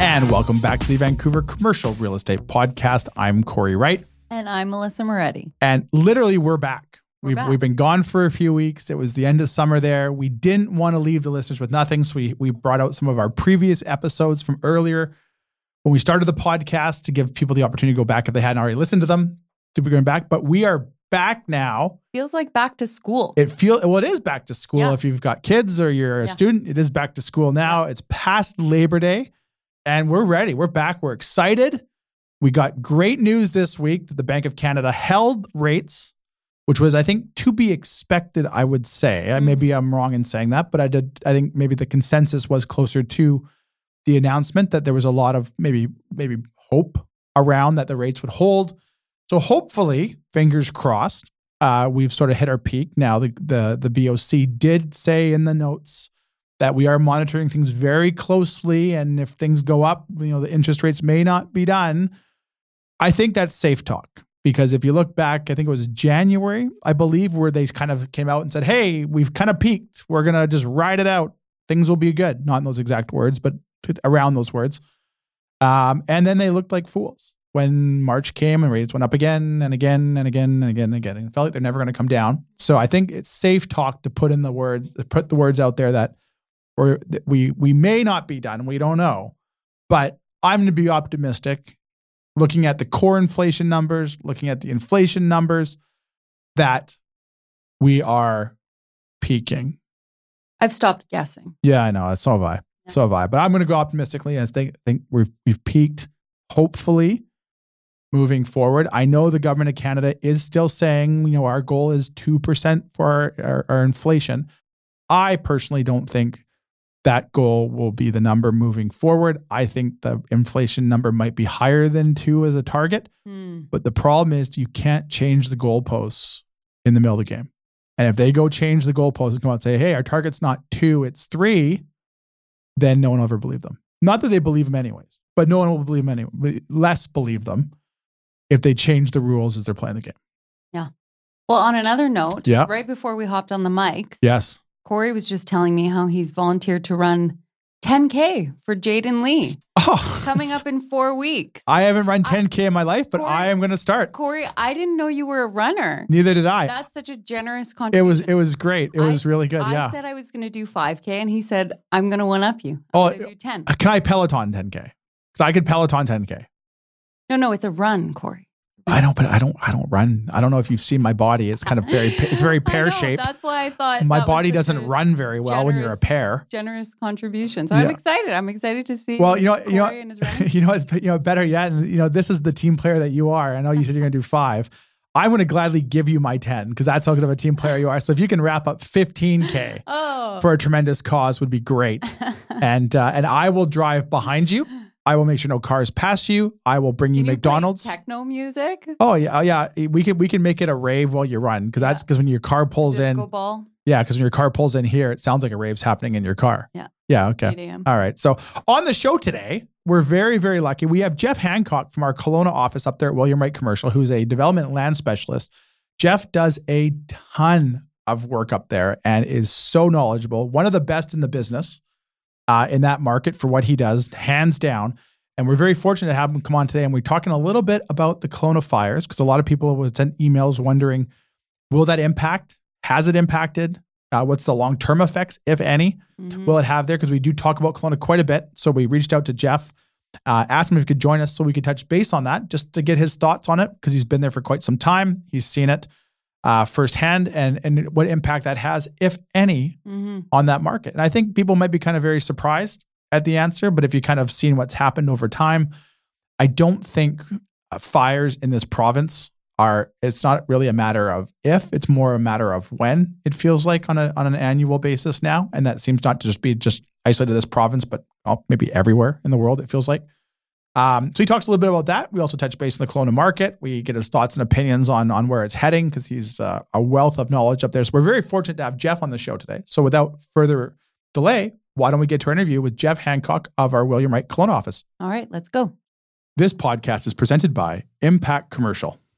And welcome back to the Vancouver Commercial Real Estate Podcast. I'm Cory Wright. And I'm Melissa Moretti. And literally, we're back. We're we've, back. we've been gone for a few weeks. It was the end of summer there. We didn't want to leave the listeners with nothing. So we, we brought out some of our previous episodes from earlier when we started the podcast to give people the opportunity to go back if they hadn't already listened to them to be going back. But we are back now. Feels like back to school. It feels well, it is back to school. Yeah. If you've got kids or you're a Yeah. student, it is back to school now. It's past Labor Day, and we're ready. We're back. We're excited. We got great news this week that the Bank of Canada held rates, which was, I think, to be expected. I would say. Uh, Maybe I'm wrong in saying that, but I did. I think maybe the consensus was closer to the announcement that there was a lot of maybe maybe hope around that the rates would hold. So hopefully, fingers crossed, uh, we've sort of hit our peak. Now the the the BOC did say in the notes that we are monitoring things very closely, and if things go up, you know the interest rates may not be done. I think that's safe talk because if you look back, I think it was January, I believe, where they kind of came out and said, "Hey, we've kind of peaked. We're gonna just ride it out. Things will be good." Not in those exact words, but around those words. Um, and then they looked like fools when March came and rates went up again and again and again and again and again. And it felt like they're never going to come down. So I think it's safe talk to put in the words, put the words out there that or we we may not be done. We don't know, but I'm going to be optimistic. Looking at the core inflation numbers, looking at the inflation numbers, that we are peaking. I've stopped guessing. Yeah, I know. So have I. So have I. But I'm going to go optimistically and think think we've we've peaked. Hopefully, moving forward. I know the government of Canada is still saying, you know, our goal is two percent for our, our, our inflation. I personally don't think that goal will be the number moving forward. I think the inflation number might be higher than two as a target. Hmm. But the problem is you can't change the goalposts in the middle of the game. And if they go change the goalposts and come out and say, hey, our target's not two, it's three, then no one will ever believe them. Not that they believe them anyways, but no one will believe them anyway. Less believe them if they change the rules as they're playing the game. Yeah. Well, on another note, Yeah. right before we hopped on the mics, Yes. Cory was just telling me how he's volunteered to run 10K for Jaden Lee Oh, coming up in four weeks. I haven't run 10K in my life, but Cory- I am going to start. Cory, I didn't know you were a runner. Neither did I. That's such a generous contribution. It was it was great. It I was really good. Yeah. I yeah. said I was going to do 5K, and he said, I'm going to one up you. I'm Oh, do 10. Uh, Can I Peloton 10K? Because I could Peloton 10K. No, no, it's a run, Cory. I don't, but I don't, I don't run. I don't know if you've seen my body. It's kind of very, it's very pear know, shaped. That's why I thought My body doesn't run very well when you're a pear. Generous contribution. So I'm excited. I'm excited to see. Well, you know, you know, Cory his running. you know, it's, you know, better yet, and you know, this is the team player that you are. I know you said you're going to do five. I'm going to gladly give you my 10 because that's how good of a team player you are. So if you can wrap up 15k oh, for a tremendous cause would be great. and uh, and I will drive behind you. I will make sure no cars pass you. I will bring you play McDonald's. techno music. Oh yeah, oh, yeah. We can we can make it a rave while you run because that's because when your car pulls Disco in, ball. yeah, because when your car pulls in here, it sounds like a rave's happening in your car. Yeah. Yeah. Okay. All right. So on the show today, we're very, very lucky. We have Jeff Hancock from our Kelowna office up there at William Wright Commercial, who's a development land specialist. Jeff does a ton of work up there and is so knowledgeable, one of the best in the business uh, in that market for what he does, hands down. And we're very fortunate to have him come on today. And we're talking a little bit about the Kelowna fires because a lot of people would send emails wondering, will that impact? Has it impacted? Uh, what's the long term effects, if any? Mhm. will it have there? Because we do talk about Kelowna quite a bit. So we reached out to Jeff, uh, asked him if he could join us so we could touch base on that, just to get his thoughts on it, because he's been there for quite some time. He's seen it uh, firsthand and and what impact that has, if any, Mhm. on that market. And I think people might be kind of very surprised at the answer, but if you kind of seen what's happened over time, I don't think uh, fires in this province are it's not really a matter of if it's more a matter of when it feels like on a on an annual basis now and that seems not to just be just isolated to this province but well, maybe everywhere in the world it feels like um, so he talks a little bit about that. We also touch base on the Kelowna market. We get his thoughts and opinions on on where it's heading because he's uh, a wealth of knowledge up there. So we're very fortunate to have jeff on the show today. So without further delay why don't we get to our interview with jeff hancock of our william wright Kelowna office. All right, let's go. this podcast is presented by impact commercial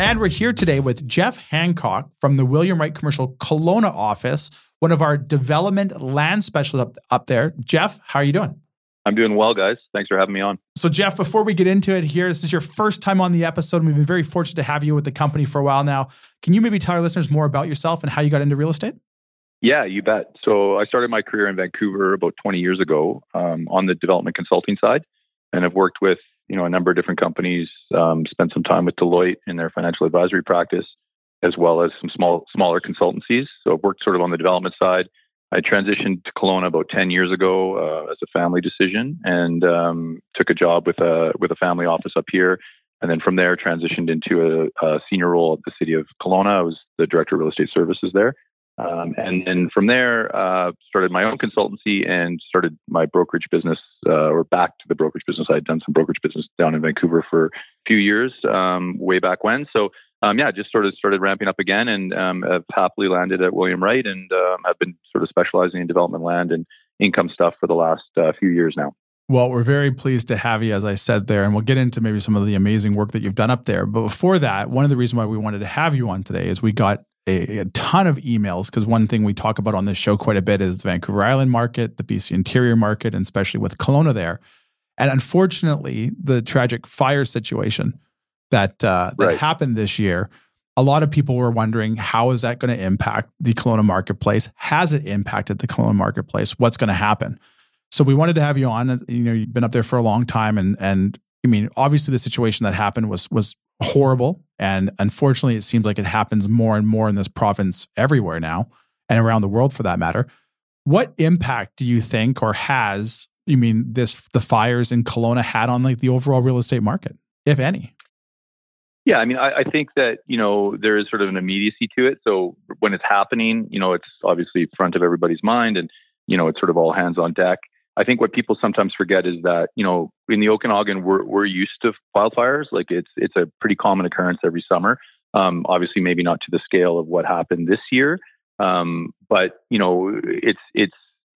And we're here today with Jeff Hancock from the William Wright Commercial Kelowna office, one of our development land specialists up, up there. Jeff, how are you doing? I'm doing well, guys. Thanks for having me on. So, Jeff, before we get into it here, this is your first time on the episode, and we've been very fortunate to have you with the company for a while now. Can you maybe tell our listeners more about yourself and how you got into real estate? Yeah, you bet. So I started my career in Vancouver about 20 years ago um, on the development consulting side, and I've worked with you know a number of different companies. Um, spent some time with Deloitte in their financial advisory practice, as well as some small smaller consultancies. So I've worked sort of on the development side. I transitioned to Kelowna about 10 years ago uh, as a family decision, and um, took a job with a with a family office up here. And then from there, transitioned into a, a senior role at the city of Kelowna. I was the director of real estate services there. Um, and then from there, uh, started my own consultancy and started my brokerage business, uh, or back to the brokerage business. I had done some brokerage business down in Vancouver for a few years, um, way back when. So, um, yeah, just sort of started ramping up again, and um, have happily landed at William Wright, and um, have been sort of specializing in development land and income stuff for the last uh, few years now. Well, we're very pleased to have you, as I said there, and we'll get into maybe some of the amazing work that you've done up there. But before that, one of the reasons why we wanted to have you on today is we got a, a ton of emails because one thing we talk about on this show quite a bit is the Vancouver Island market, the BC interior market, and especially with Kelowna there. And unfortunately, the tragic fire situation that uh, that Right. happened this year, a lot of people were wondering how is that going to impact the Kelowna marketplace? Has it impacted the Kelowna marketplace? What's going to happen? So we wanted to have you on. You know, you've been up there for a long time, and and I mean, obviously, the situation that happened was was horrible, and unfortunately, it seems like it happens more and more in this province everywhere now, and around the world for that matter. What impact do you think, or has you mean this the fires in Kelowna had on like the overall real estate market, if any? Yeah, I mean, I, I think that you know there is sort of an immediacy to it. So when it's happening, you know, it's obviously front of everybody's mind, and you know, it's sort of all hands on deck. I think what people sometimes forget is that you know in the Okanagan we're we're used to wildfires. Like it's it's a pretty common occurrence every summer. Um, obviously, maybe not to the scale of what happened this year, um, but you know, it's it's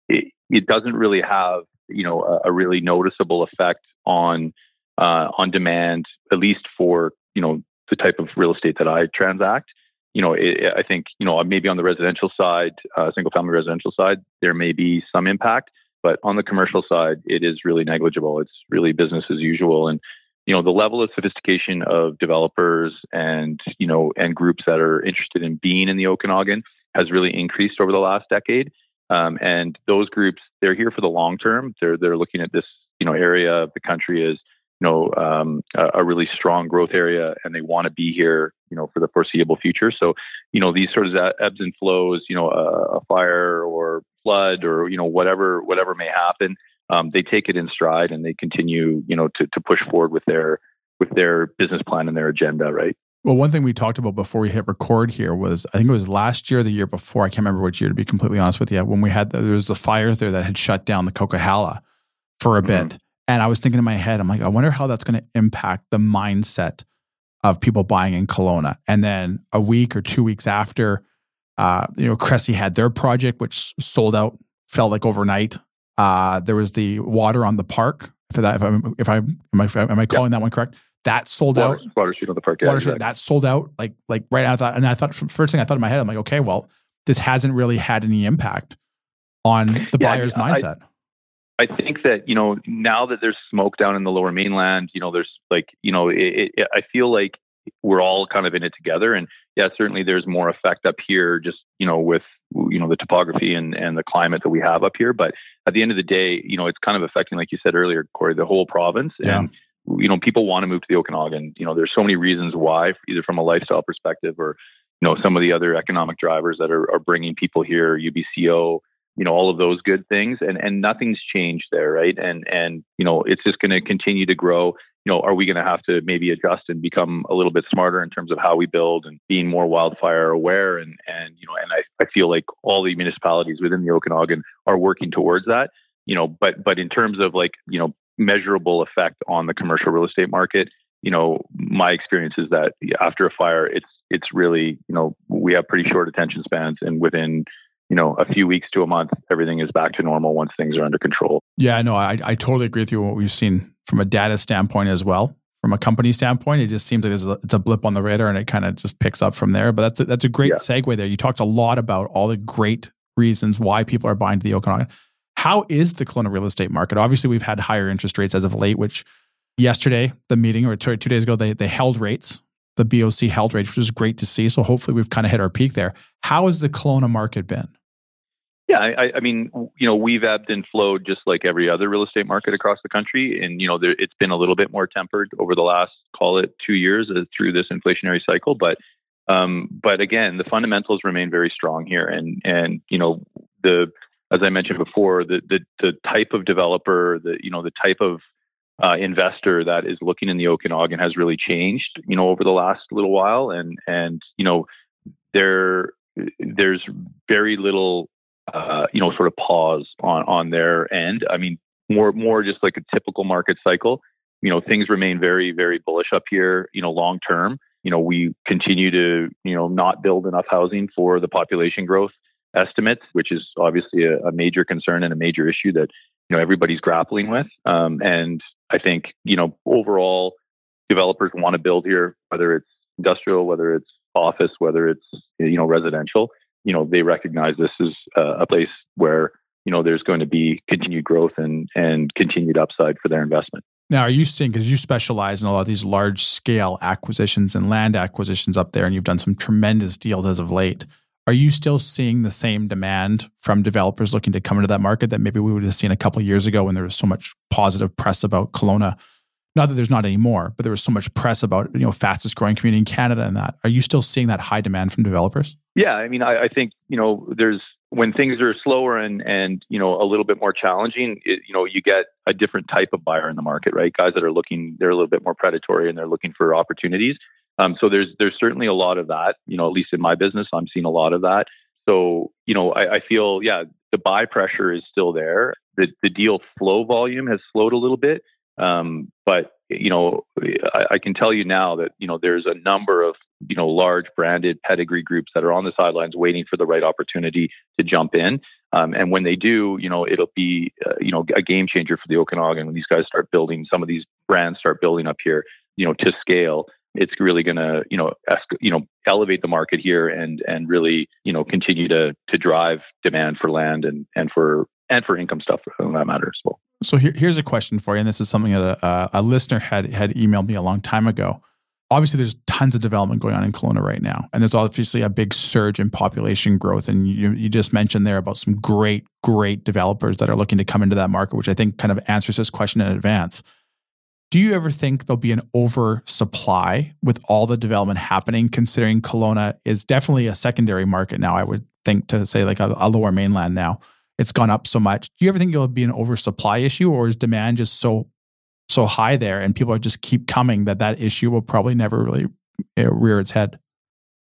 it, it doesn't really have you know a, a really noticeable effect on uh, on demand, at least for you know the type of real estate that I transact. You know, it, I think you know maybe on the residential side, uh, single family residential side, there may be some impact, but on the commercial side, it is really negligible. It's really business as usual, and you know the level of sophistication of developers and you know and groups that are interested in being in the Okanagan has really increased over the last decade. Um, and those groups, they're here for the long term. They're they're looking at this you know area of the country as you know um, a, a really strong growth area, and they want to be here you know for the foreseeable future. So you know these sort of ebbs and flows, you know a, a fire or flood or you know whatever whatever may happen, um, they take it in stride and they continue you know to to push forward with their with their business plan and their agenda, right? Well, one thing we talked about before we hit record here was I think it was last year, or the year before. I can't remember which year to be completely honest with you. When we had the, there was the fires there that had shut down the Coquihalla for a bit, and I was thinking in my head, I'm like, I wonder how that's going to impact the mindset of people buying in Kelowna. And then a week or two weeks after, uh, you know, Cressey had their project, which sold out, felt like overnight. Uh, there was the water on the park. For that, if I'm, if I am I, am I calling that one correct? that sold Water, out. Water Street on the park. Yeah, Water Street, exactly. that sold out. Like like right I thought, and I thought first thing I thought in my head, I'm like, okay, well, this hasn't really had any impact on the Yeah, buyer's I- mindset. I think that you know now that there's smoke down in the Lower Mainland, you know, there's like you know, it, it, I feel like we're all kind of in it together, and yeah, certainly there's more effect up here, just you know, with you know the topography and and the climate that we have up here. But at the end of the day, you know, it's kind of affecting, like you said earlier, Cory, the whole province, Yeah. and you know, people want to move to the Okanagan. You know, there's so many reasons why, either from a lifestyle perspective or you know some of the other economic drivers that are, are bringing people here, UBCO, you know all of those good things and and nothing's changed there right? And and you know it's just going to continue to grow. You know are we going to have to maybe adjust and become a little bit smarter in terms of how we build and being more wildfire aware? And and you know and I, I feel like all the municipalities within the Okanagan are working towards that you know but but in terms of like you know measurable effect on the commercial real estate market you know my experience is that after a fire it's it's really you know we have pretty short attention spans and within you know, a few weeks to a month, everything is back to normal once things are under control. Yeah, no, I, I totally agree with you. What we've seen from a data standpoint as well, from a company standpoint, it just seems like a, it's a blip on the radar, and it kind of just picks up from there. But that's a, that's a great Yeah. segue there. You talked a lot about all the great reasons why people are buying to the Okanagan. How is the Kelowna real estate market? Obviously, we've had higher interest rates as of late. Which yesterday, the meeting or two, two days ago, they they held rates. The BOC held rates, which was great to see. So hopefully, we've kind of hit our peak there. How has the Kelowna market been? Yeah, I, I- mean, you know, we've ebbed and flowed just like every other real estate market across the country, and you know, there, it's been a little bit more tempered over the last, call it, two years uh, through this inflationary cycle. But, um, but again, the fundamentals remain very strong here, and and you know, the as I mentioned before, the the the type of developer, the you know, the type of uh, investor that is looking in the Okanagan has really changed, you know, over the last little while, and and you know, there there's very little uh, you know, sort of pause on on their end. I mean, more more just like a typical market cycle. You know, things remain very very bullish up here. You know, long term. You know, we continue to you know not build enough housing for the population growth estimates, which is obviously a, a major concern and a major issue that you know everybody's grappling with. Um, and I think you know overall, developers want to build here, whether it's industrial, whether it's office, whether it's you know residential you know they recognize this is uh, a place where you know there's going to be continued growth and and continued upside for their investment. Now, are you seeing because you specialize in a lot of these large scale acquisitions and land acquisitions up there, and you've done some tremendous deals as of late? Are you still seeing the same demand from developers looking to come into that market that maybe we would have seen a couple years ago when there was so much positive press about Kelowna? Not that there's not anymore, but there was so much press about you know fastest growing community in Canada and that. Are you still seeing that high demand from developers? Yeah, I mean, I, I think you know there's when things are slower and and you know a little bit more challenging, it, you know you get a different type of buyer in the market, right? Guys that are looking, they're a little bit more predatory and they're looking for opportunities. Um, so there's there's certainly a lot of that. You know, at least in my business, I'm seeing a lot of that. So you know, I, I feel yeah, the buy pressure is still there. The the deal flow volume has slowed a little bit, um, but you know, I, I can tell you now that you know there's a number of you know large branded pedigree groups that are on the sidelines waiting for the right opportunity to jump in. Um, and when they do, you know, it'll be uh, you know a game changer for the Okanagan when these guys start building. Some of these brands start building up here, you know, to scale. It's really going to you know esc- you know elevate the market here and and really you know continue to to drive demand for land and and for and for income stuff for that matter as well. So here, here's a question for you, and this is something that a, a listener had had emailed me a long time ago. Obviously, there's tons of development going on in Kelowna right now, and there's obviously a big surge in population growth. And you you just mentioned there about some great great developers that are looking to come into that market, which I think kind of answers this question in advance. Do you ever think there'll be an oversupply with all the development happening, considering Kelowna is definitely a secondary market now? I would think to say like a, a lower mainland now it's gone up so much. Do you ever think it'll be an oversupply issue, or is demand just so so high there, and people just keep coming that that issue will probably never really uh, rear its head?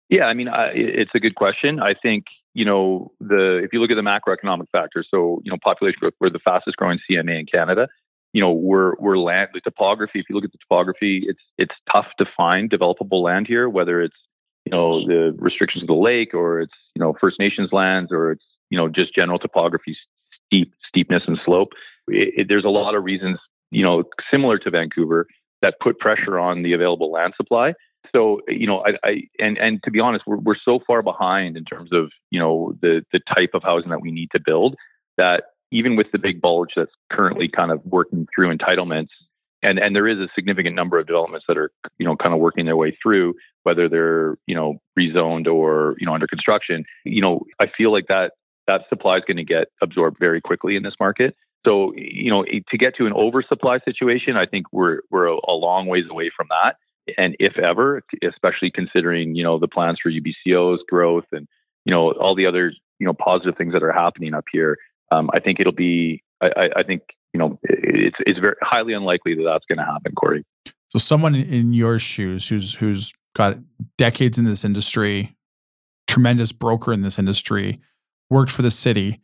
Yeah, I mean, I, it's a good question. I think you know the if you look at the macroeconomic factors, so you know population growth, we're the fastest growing CMA in Canada. You know, we're we're land the topography. If you look at the topography, it's it's tough to find developable land here, whether it's you know the restrictions of the lake, or it's you know First Nations lands, or it's you know just general topography, steep steepness and slope. It, it, there's a lot of reasons, you know, similar to Vancouver, that put pressure on the available land supply. So you know, I, I and and to be honest, we're we're so far behind in terms of you know the the type of housing that we need to build that even with the big bulge that's currently kind of working through entitlements, and and there is a significant number of developments that are you know kind of working their way through, whether they're you know rezoned or you know under construction. You know, I feel like that that supply is going to get absorbed very quickly in this market. So you know, to get to an oversupply situation, I think we're we're a long ways away from that. And if ever, especially considering you know the plans for UBCO's growth and you know all the other you know positive things that are happening up here, um, I think it'll be. I, I think you know it's it's very highly unlikely that that's going to happen, Cory. So someone in your shoes who's who's got decades in this industry, tremendous broker in this industry, worked for the city.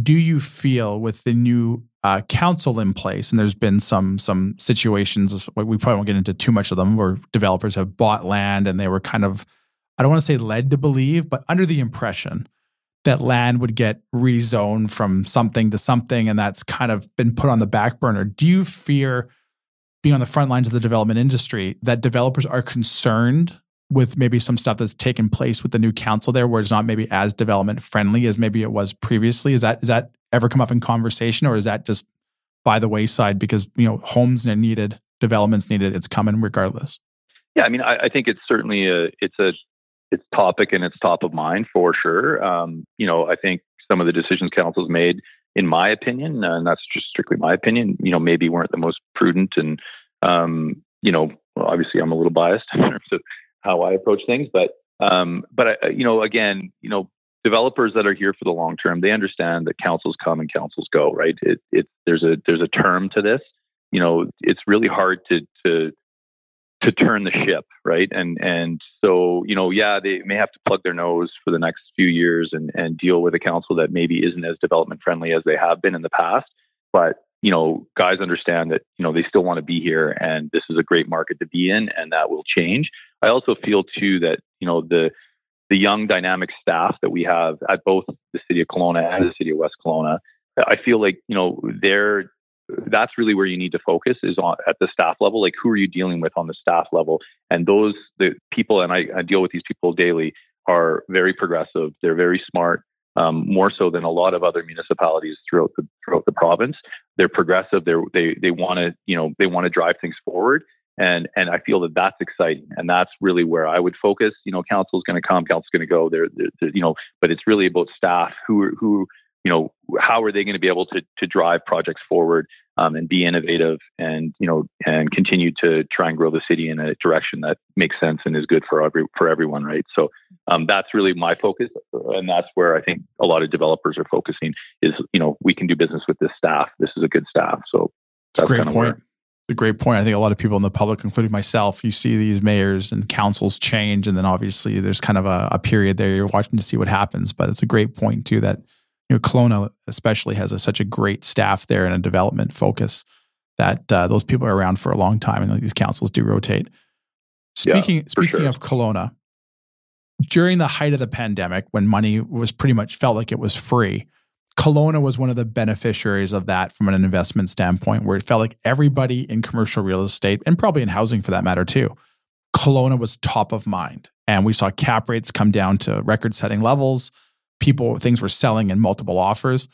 Do you feel with the new uh, council in place, and there's been some some situations we probably won't get into too much of them, where developers have bought land and they were kind of I don't want to say led to believe, but under the impression that land would get rezoned from something to something, and that's kind of been put on the back burner. Do you fear being on the front lines of the development industry that developers are concerned with maybe some stuff that's taken place with the new council there, where it's not maybe as development friendly as maybe it was previously? Is that is that ever come up in conversation, or is that just by the wayside because you know homes are needed, developments needed, it's coming regardless? Yeah, I mean, I, I think it's certainly a it's a it's topic and it's top of mind for sure. Um, you know, I think some of the decisions council's made, in my opinion, and that's just strictly my opinion, you know, maybe weren't the most prudent and, um, you know, obviously I'm a little biased in terms of how I approach things, but, um, but I, you know, again, you know, developers that are here for the long term, they understand that councils come and councils go, right? It, it, there's a, there's a term to this. You know, it's really hard to, to, to turn the ship, right? And and so you know, yeah, they may have to plug their nose for the next few years and and deal with a council that maybe isn't as development friendly as they have been in the past. But you know, guys understand that you know they still want to be here, and this is a great market to be in, and that will change. I also feel too that you know the the young dynamic staff that we have at both the city of Kelowna and the city of West Kelowna, I feel like you know they're that's really where you need to focus is on at the staff level. Like who are you dealing with on the staff level? And those the people, and I, I deal with these people daily, are very progressive. They're very smart, um, more so than a lot of other municipalities throughout the throughout the province. They're progressive. They're, they they want to you know they want to drive things forward. And and I feel that that's exciting, and that's really where I would focus. You know, council's going to come, council's going to go. They're, you know, but it's really about staff who are, who you know, how are they going to be able to to drive projects forward um, and be innovative and you know and continue to try and grow the city in a direction that makes sense and is good for every for everyone, right? So um, that's really my focus, and that's where I think a lot of developers are focusing. Is you know we can do business with this staff. This is a good staff. So that's great point. Where, a great point. I think a lot of people in the public, including myself, you see these mayors and councils change, and then obviously there's kind of a, a period there you're watching to see what happens. But it's a great point too that you know, Kelowna especially has a, such a great staff there and a development focus that uh, those people are around for a long time, and these councils do rotate. Speaking yeah, speaking sure. of Kelowna, during the height of the pandemic, when money was pretty much felt like it was free, Kelowna was one of the beneficiaries of that from an investment standpoint, where it felt like everybody in commercial real estate and probably in housing for that matter too, Kelowna was top of mind, and we saw cap rates come down to record-setting levels people things were selling in multiple offers.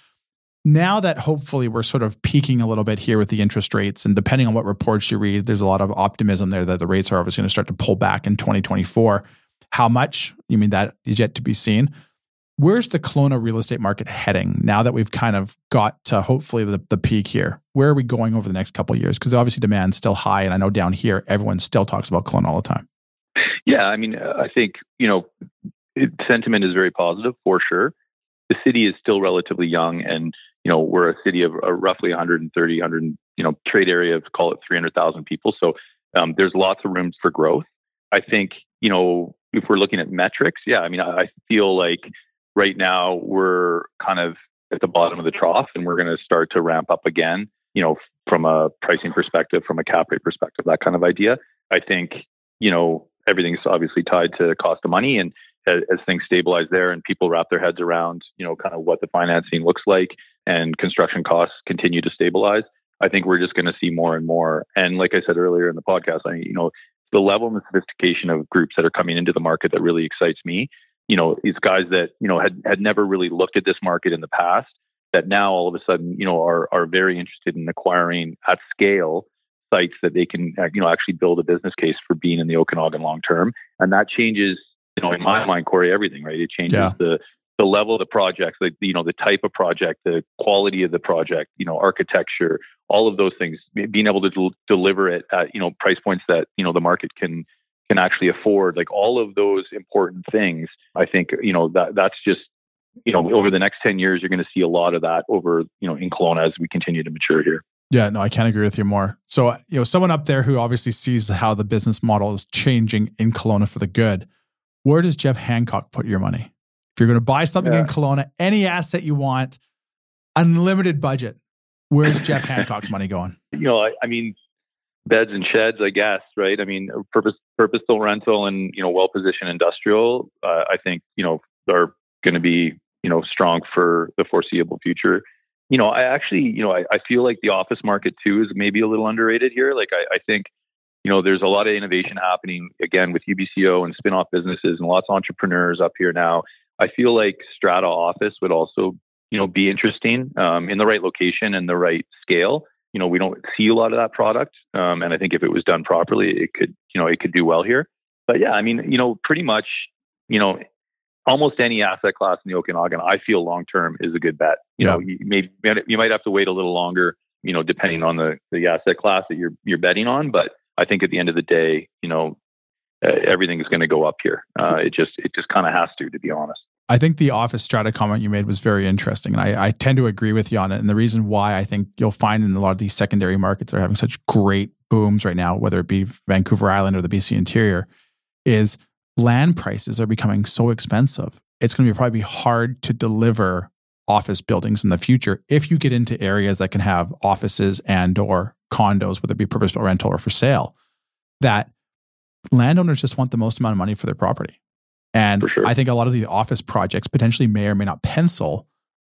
Now that hopefully we're sort of peaking a little bit here with the interest rates, and depending on what reports you read, there's a lot of optimism there that the rates are obviously going to start to pull back in 2024. How much? You mean that is yet to be seen. Where's the Kelowna real estate market heading now that we've kind of got to hopefully the, the peak here? Where are we going over the next couple years? Because obviously demand's still high, and I know down here everyone still talks about Kelowna all the time. Yeah, I mean, I think you know it, sentiment is very positive for sure. The city is still relatively young, and you know we're a city of uh, roughly 130, 100, you know, trade area of call it 300,000 people. So um, there's lots of room for growth. I think you know if we're looking at metrics, yeah, I mean I, I feel like right now we're kind of at the bottom of the trough, and we're going to start to ramp up again. You know, from a pricing perspective, from a cap rate perspective, that kind of idea. I think you know everything's obviously tied to cost of money, and as, as, things stabilize there and people wrap their heads around, you know, kind of what the financing looks like and construction costs continue to stabilize, I think we're just going to see more and more. And like I said earlier in the podcast, I you know the level and the sophistication of groups that are coming into the market that really excites me. You know, these guys that you know had had never really looked at this market in the past that now all of a sudden you know are are very interested in acquiring at scale sites that they can uh, you know actually build a business case for being in the Okanagan long term, and that changes you know in my mind, Cory, everything right. It changes yeah. the the level of the projects, the you know the type of project, the quality of the project, you know architecture, all of those things, being able to del- deliver it at you know price points that you know the market can can actually afford, like all of those important things. I think you know that that's just you know over the next ten years, you're going to see a lot of that over you know in Kelowna as we continue to mature here. Yeah, no, I can't agree with you more. So, uh, you know, someone up there who obviously sees how the business model is changing in Kelowna for the good, where does Jeff Hancock put your money? If you're going to buy something yeah. in Kelowna, any asset you want, unlimited budget, where's Jeff Hancock's money going? You know, I, I, mean, beds and sheds, I guess, right? I mean, purpose purposeful rental and you know, well positioned industrial. Uh, I think you know are going to be you know strong for the foreseeable future. You know, I actually, you know, I, I feel like the office market too is maybe a little underrated here. Like, I, I think you know, there's a lot of innovation happening again with UBCO and spin-off businesses and lots of entrepreneurs up here now. I feel like Strata Office would also, you know, be interesting um, in the right location and the right scale. You know, we don't see a lot of that product, um, and I think if it was done properly, it could, you know, it could do well here. But yeah, I mean, you know, pretty much, you know, almost any asset class in the Okanagan, I feel long term is a good bet. You yeah. know, you may you might have to wait a little longer, you know, depending on the the asset class that you're you're betting on. But I think at the end of the day, you know, uh, everything is going to go up here. Uh, it just it just kind of has to, to be honest. I think the office strata comment you made was very interesting, and I, I, tend to agree with you on it. And the reason why I think you'll find in a lot of these secondary markets that are having such great booms right now, whether it be Vancouver Island or the BC interior, is land prices are becoming so expensive. It's going to be probably be hard to deliver office buildings in the future if you get into areas that can have offices and or condos, whether it be purpose built rental or for sale. That landowners just want the most amount of money for their property. And sure. I think a lot of the office projects potentially may or may not pencil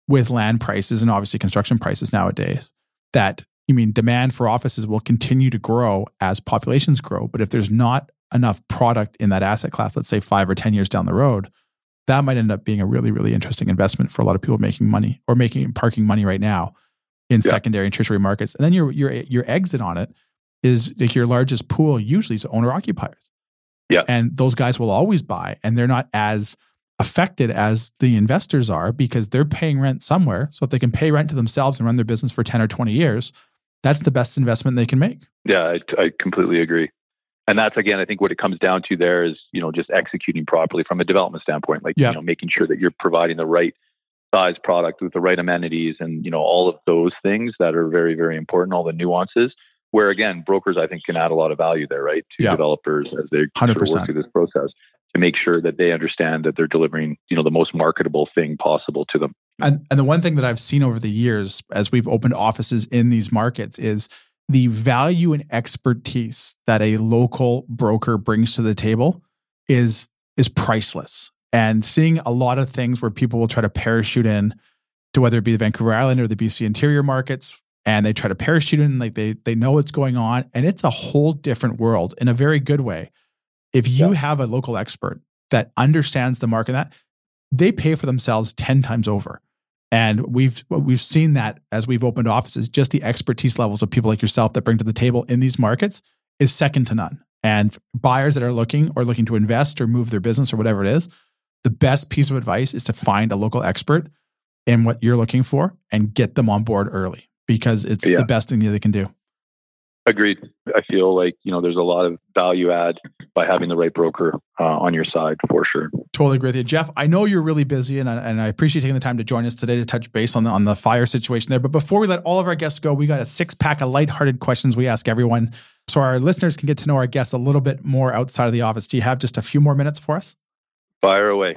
with land prices and obviously construction prices nowadays. That you mean demand for offices will continue to grow as populations grow. But if there's not enough product in that asset class, let's say five or 10 years down the road, that might end up being a really, really interesting investment for a lot of people making money or making parking money right now in yeah. secondary and tertiary markets. And then your your your exit on it is like your largest pool usually is owner occupiers. Yeah. And those guys will always buy and they're not as affected as the investors are because they're paying rent somewhere. So if they can pay rent to themselves and run their business for 10 or 20 years, that's the best investment they can make. Yeah, I, I completely agree. And that's again, I think what it comes down to there is, you know, just executing properly from a development standpoint, like, yeah. you know, making sure that you're providing the right size product with the right amenities and, you know, all of those things that are very, very important, all the nuances where again, brokers I think can add a lot of value there, right, to yeah. developers as they sort of work through this process to make sure that they understand that they're delivering, you know, the most marketable thing possible to them. And and the one thing that I've seen over the years as we've opened offices in these markets is the value and expertise that a local broker brings to the table is is priceless. And seeing a lot of things where people will try to parachute in to whether it be the Vancouver Island or the BC interior markets and they try to parachute in like they they know what's going on and it's a whole different world in a very good way. If you yeah. have a local expert that understands the market that they pay for themselves 10 times over. And we've we've seen that as we've opened offices just the expertise levels of people like yourself that bring to the table in these markets is second to none. And buyers that are looking or looking to invest or move their business or whatever it is the best piece of advice is to find a local expert in what you're looking for and get them on board early because it's yeah. the best thing they can do. Agreed. I feel like you know there's a lot of value add by having the right broker uh, on your side for sure. Totally agree with you, Jeff. I know you're really busy, and I, and I appreciate taking the time to join us today to touch base on the on the fire situation there. But before we let all of our guests go, we got a six pack of lighthearted questions we ask everyone, so our listeners can get to know our guests a little bit more outside of the office. Do you have just a few more minutes for us? Fire away.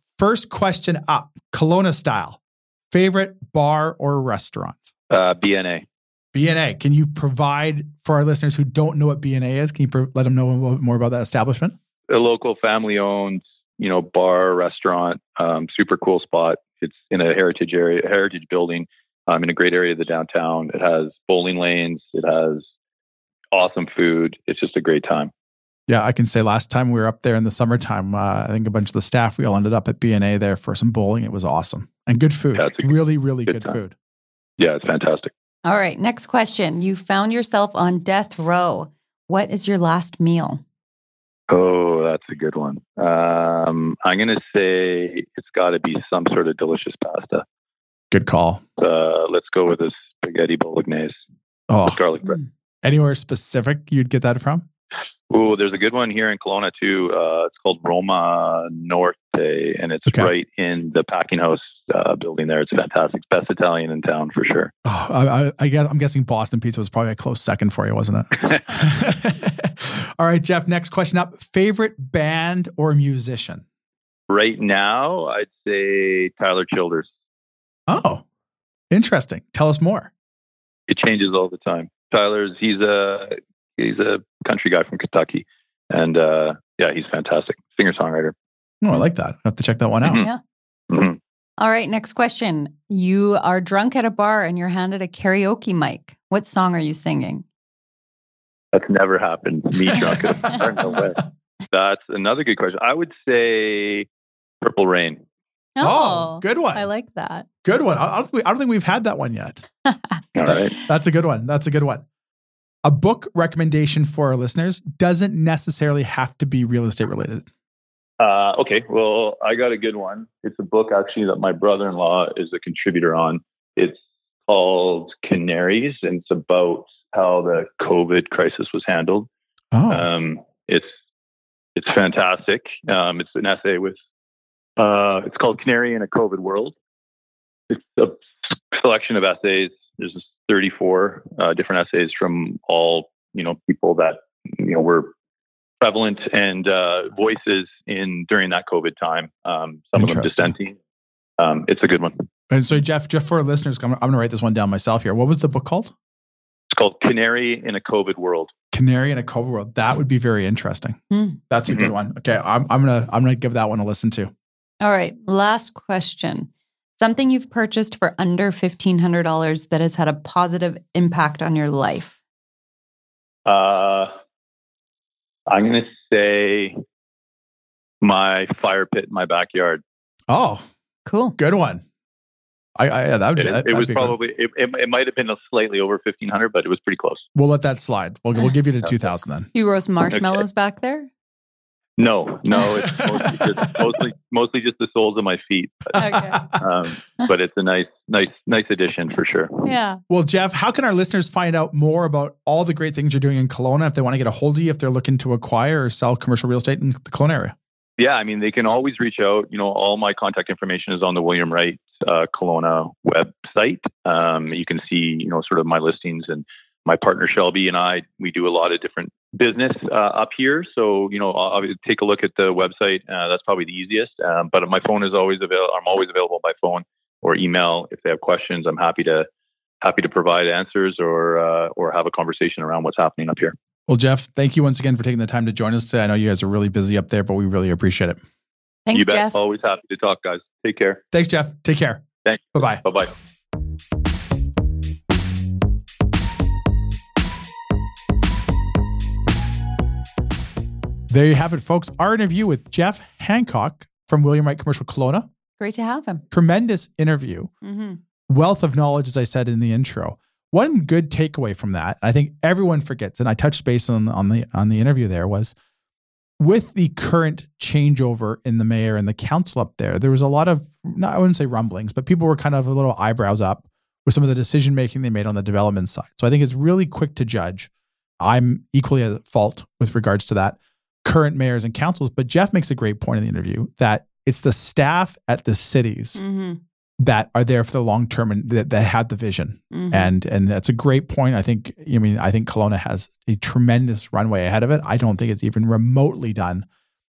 first question up Kelowna style. Favorite bar or restaurant? Uh, BNA. BNA. Can you provide for our listeners who don't know what BNA is? Can you pro- let them know a little bit more about that establishment? A local family owned, you know, bar, restaurant, um, super cool spot. It's in a heritage area, heritage building, um, in a great area of the downtown. It has bowling lanes. It has awesome food. It's just a great time. Yeah, I can say last time we were up there in the summertime, uh, I think a bunch of the staff, we all ended up at BNA there for some bowling. It was awesome and good food. Yeah, it's really, really good good, food. Yeah, it's fantastic. All right, next question. You found yourself on death row. What is your last meal? Oh, that's a good one. Um, I'm going to say it's got to be some sort of delicious pasta. Good call. Uh, let's go with a spaghetti bolognese Oh, with garlic bread. Mm. anywhere specific you'd get that from? Oh, there's a good one here in Kelowna too. Uh, it's called Roma Norte, and it's Okay. right in the packing house uh, building there. It's fantastic. Best Italian in town for sure. Oh, I, I, I guess I'm guessing Boston pizza was probably a close second for you, wasn't it? All right, Jeff. Next question up: favorite band or musician? right now, I'd say Tyler Childers. Oh, interesting. Tell us more. It changes all the time. Tyler's he's a he's a country guy from Kentucky, and uh, yeah, he's fantastic singer songwriter. Oh, I like that. I have to check that one out. Mhm. Yeah. hmm All right, next question. You are drunk at a bar and you're handed a karaoke mic. What song are you singing? That's never happened. Me drunk at a bar, no way. That's another good question. I would say Purple Rain. Oh, good one. I like that. Good one. I, I, don't, think we- I don't think we've had that one yet. All right. That's a good one. That's a good one. A book recommendation for our listeners doesn't necessarily have to be real estate related. Uh, okay, well, I got a good one. It's a book actually that my brother-in-law is a contributor on. It's called Canaries, and it's about how the COVID crisis was handled. Oh, Um, it's it's fantastic. Um, it's an essay with. Uh, it's called Canary in a COVID World. It's a selection of essays. There's 34 uh, different essays from all you know people that you know were prevalent and uh, voices in during that COVID time. Um, some of them dissenting. Um, it's a good one. and so Jeff, Jeff, for our listeners, I'm, I'm going to write this one down myself here. What was the book called? It's called Canary in a COVID World. Canary in a COVID World. That would be very interesting. Hmm. That's a good Mhm. one. Okay, I'm, I'm gonna I'm gonna give that one a listen to. All right, last question. Something you've purchased for under $1,500 that has had a positive impact on your life. Uh, I'm going to say my fire pit in my backyard. Oh, Cool. good one. I, I yeah, that would It, be. it was be probably it, it, it might have been a slightly over 1500, but it was pretty close. We'll let that slide. We'll we'll give you the Okay. two thousand then. You roast marshmallows back there? No, no, it's mostly just, mostly mostly just the soles of my feet. Okay. Um, but it's a nice nice nice addition for sure. Yeah. Well, Jeff, how can our listeners find out more about all the great things you're doing in Kelowna if they want to get a hold of you, if they're looking to acquire or sell commercial real estate in the Kelowna area? Yeah, I mean they can always reach out. You know, all my contact information is on the William Wright uh, Kelowna website. Um, you can see you know sort of my listings and my partner Shelby and I we do a lot of different business uh, up here. So you know, I'll, I'll take a look at the website. Uh, that's probably the easiest. Um, but my phone is always available. I'm always available by phone or email if they have questions. I'm happy to happy to provide answers or uh, or have a conversation around what's happening up here. Well, Jeff, thank you once again for taking the time to join us today. I know you guys are really busy up there, but we really appreciate it. Thanks, you bet. Jeff. Always happy to talk, guys. Take care. Thanks, Jeff. Take care. Thanks. Bye bye. Bye bye. There you have it, folks. Our interview with Jeff Hancock from William Wright Commercial Kelowna. Great to have him. Tremendous interview. hmm wealth of knowledge, as I said in the intro. One good takeaway from that, I think everyone forgets, and I touched base on, on the on the interview there was with the current changeover in the mayor and the council up there, there was a lot of not I wouldn't say rumblings, but people were kind of a little eyebrows up with some of the decision making they made on the development side. So I think it's really quick to judge. I'm equally at fault with regards to that current mayors and councils, but Jeff makes a great point in the interview that it's the staff at the cities hmm that are there for the long term and that, that have the vision. Mhm. And and that's a great point. I think I mean I think Kelowna has a tremendous runway ahead of it. I don't think it's even remotely done.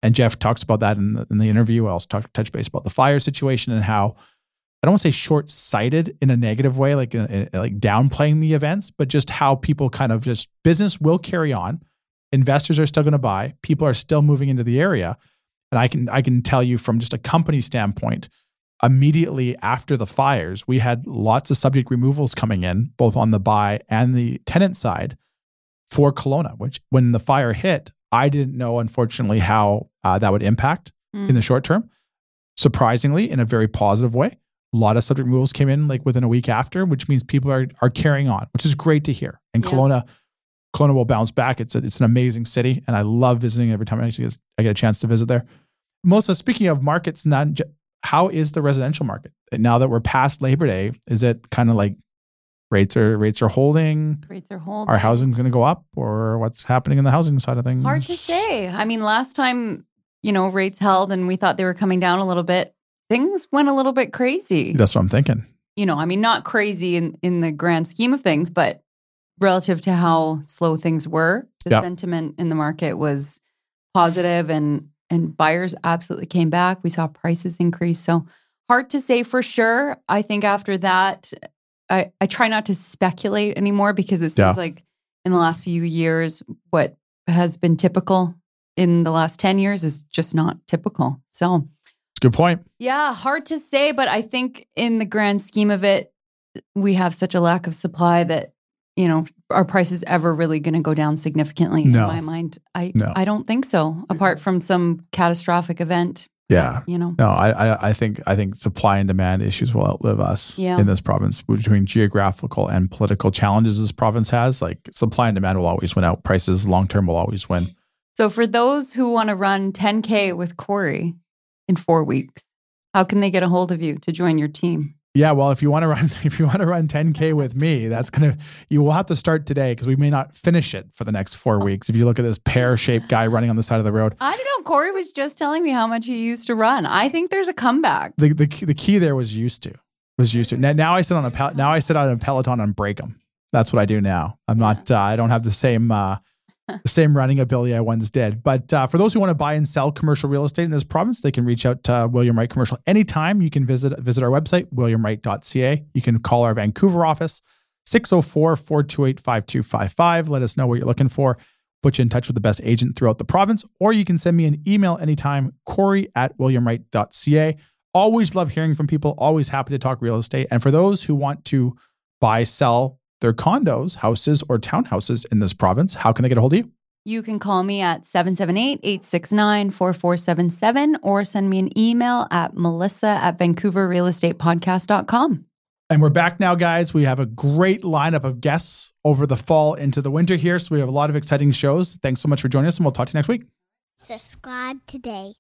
And Jeff talks about that in the, in the interview. I also talked touch base about the fire situation and how I don't want to say short sighted in a negative way, like in, in- like downplaying the events, but just how people kind of just business will carry on. Investors are still going to buy. People are still moving into the area, and I can I can tell you from just a company standpoint, immediately after the fires, we had lots of subject removals coming in, both on the buy and the tenant side for Kelowna, which when the fire hit, I didn't know, unfortunately, how uh, that would impact in the short term. Surprisingly, in a very positive way, a lot of subject removals came in like within a week after, which means people are are carrying on, which is great to hear. And Yeah. Kelowna, Kelowna will bounce back. It's a, it's an amazing city, and I love visiting every time I actually get, I get a chance to visit there. Most of, speaking of markets, not how is the residential market now that we're past Labor Day? Is it kind of like rates are rates are holding? Rates are holding. Are housing going to go up, or what's happening in the housing side of things? Hard to say. I mean, last time, you know, rates held and we thought they were coming down a little bit, things went a little bit crazy. That's what I'm thinking. You know, I mean, not crazy in, in the grand scheme of things, but relative to how slow things were, the Yeah. sentiment in the market was positive and and buyers absolutely came back. We saw prices increase. So hard to say for sure. I think after that, I, I try not to speculate anymore because it seems Yeah. like in the last few years, what has been typical in the last 10 years is just not typical. So good point. yeah, hard to say, but I think in the grand scheme of it, we have such a lack of supply that you know are prices ever really going to go down significantly No. in my mind. I No. I don't think so. Apart from some catastrophic event, Yeah. you know. No, I, I, I think I think supply and demand issues will outlive us Yeah. in this province between geographical and political challenges this province has. Like supply and demand will always win out. Prices long term will always win. So for those who want to run 10k with Cory in 4 weeks, how can they get a hold of you to join your team? Yeah, well, if you want to run if you want to run 10k with me, that's gonna you will have to start today because we may not finish it for the next four weeks. If you look at this pear shaped guy running on the side of the road, I don't know. Cory was just telling me how much he used to run. I think there's a comeback. the the key, the key there was used to was used to. Now, now I sit on a pel- now I sit on a peloton and break them. That's what I do now. I'm not. Uh, I don't have the same uh, the same running ability I once did. But uh, for those who want to buy and sell commercial real estate in this province, they can reach out to uh, William Wright Commercial anytime. You can visit visit our website williamwright.ca. You can call our Vancouver office 604-428-5255. Let us know what you're looking for. Put you in touch with the best agent throughout the province, or you can send me an email anytime, Cory at williamwright.ca. Always love hearing from people, always happy to talk real estate. And for those who want to buy, sell their condos, houses, or townhouses in this province, how can they get a hold of you? You can call me at 778 869 4477 or send me an email at melissa at vancouverrealestatepodcast.com. And we're back now, guys. We have a great lineup of guests over the fall into the winter here. So we have a lot of exciting shows. Thanks so much for joining us, and we'll talk to you next week. Subscribe today.